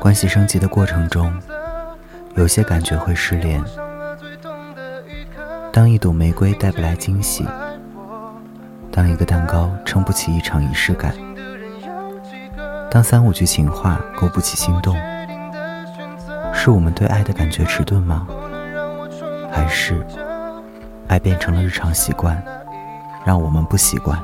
关系升级的过程中，有些感觉会失联。当一朵玫瑰带不来惊喜，当一个蛋糕撑不起一场仪式感，当三五句情话勾不起心动，是我们对爱的感觉迟钝吗？还是爱变成了日常习惯，让我们不习惯？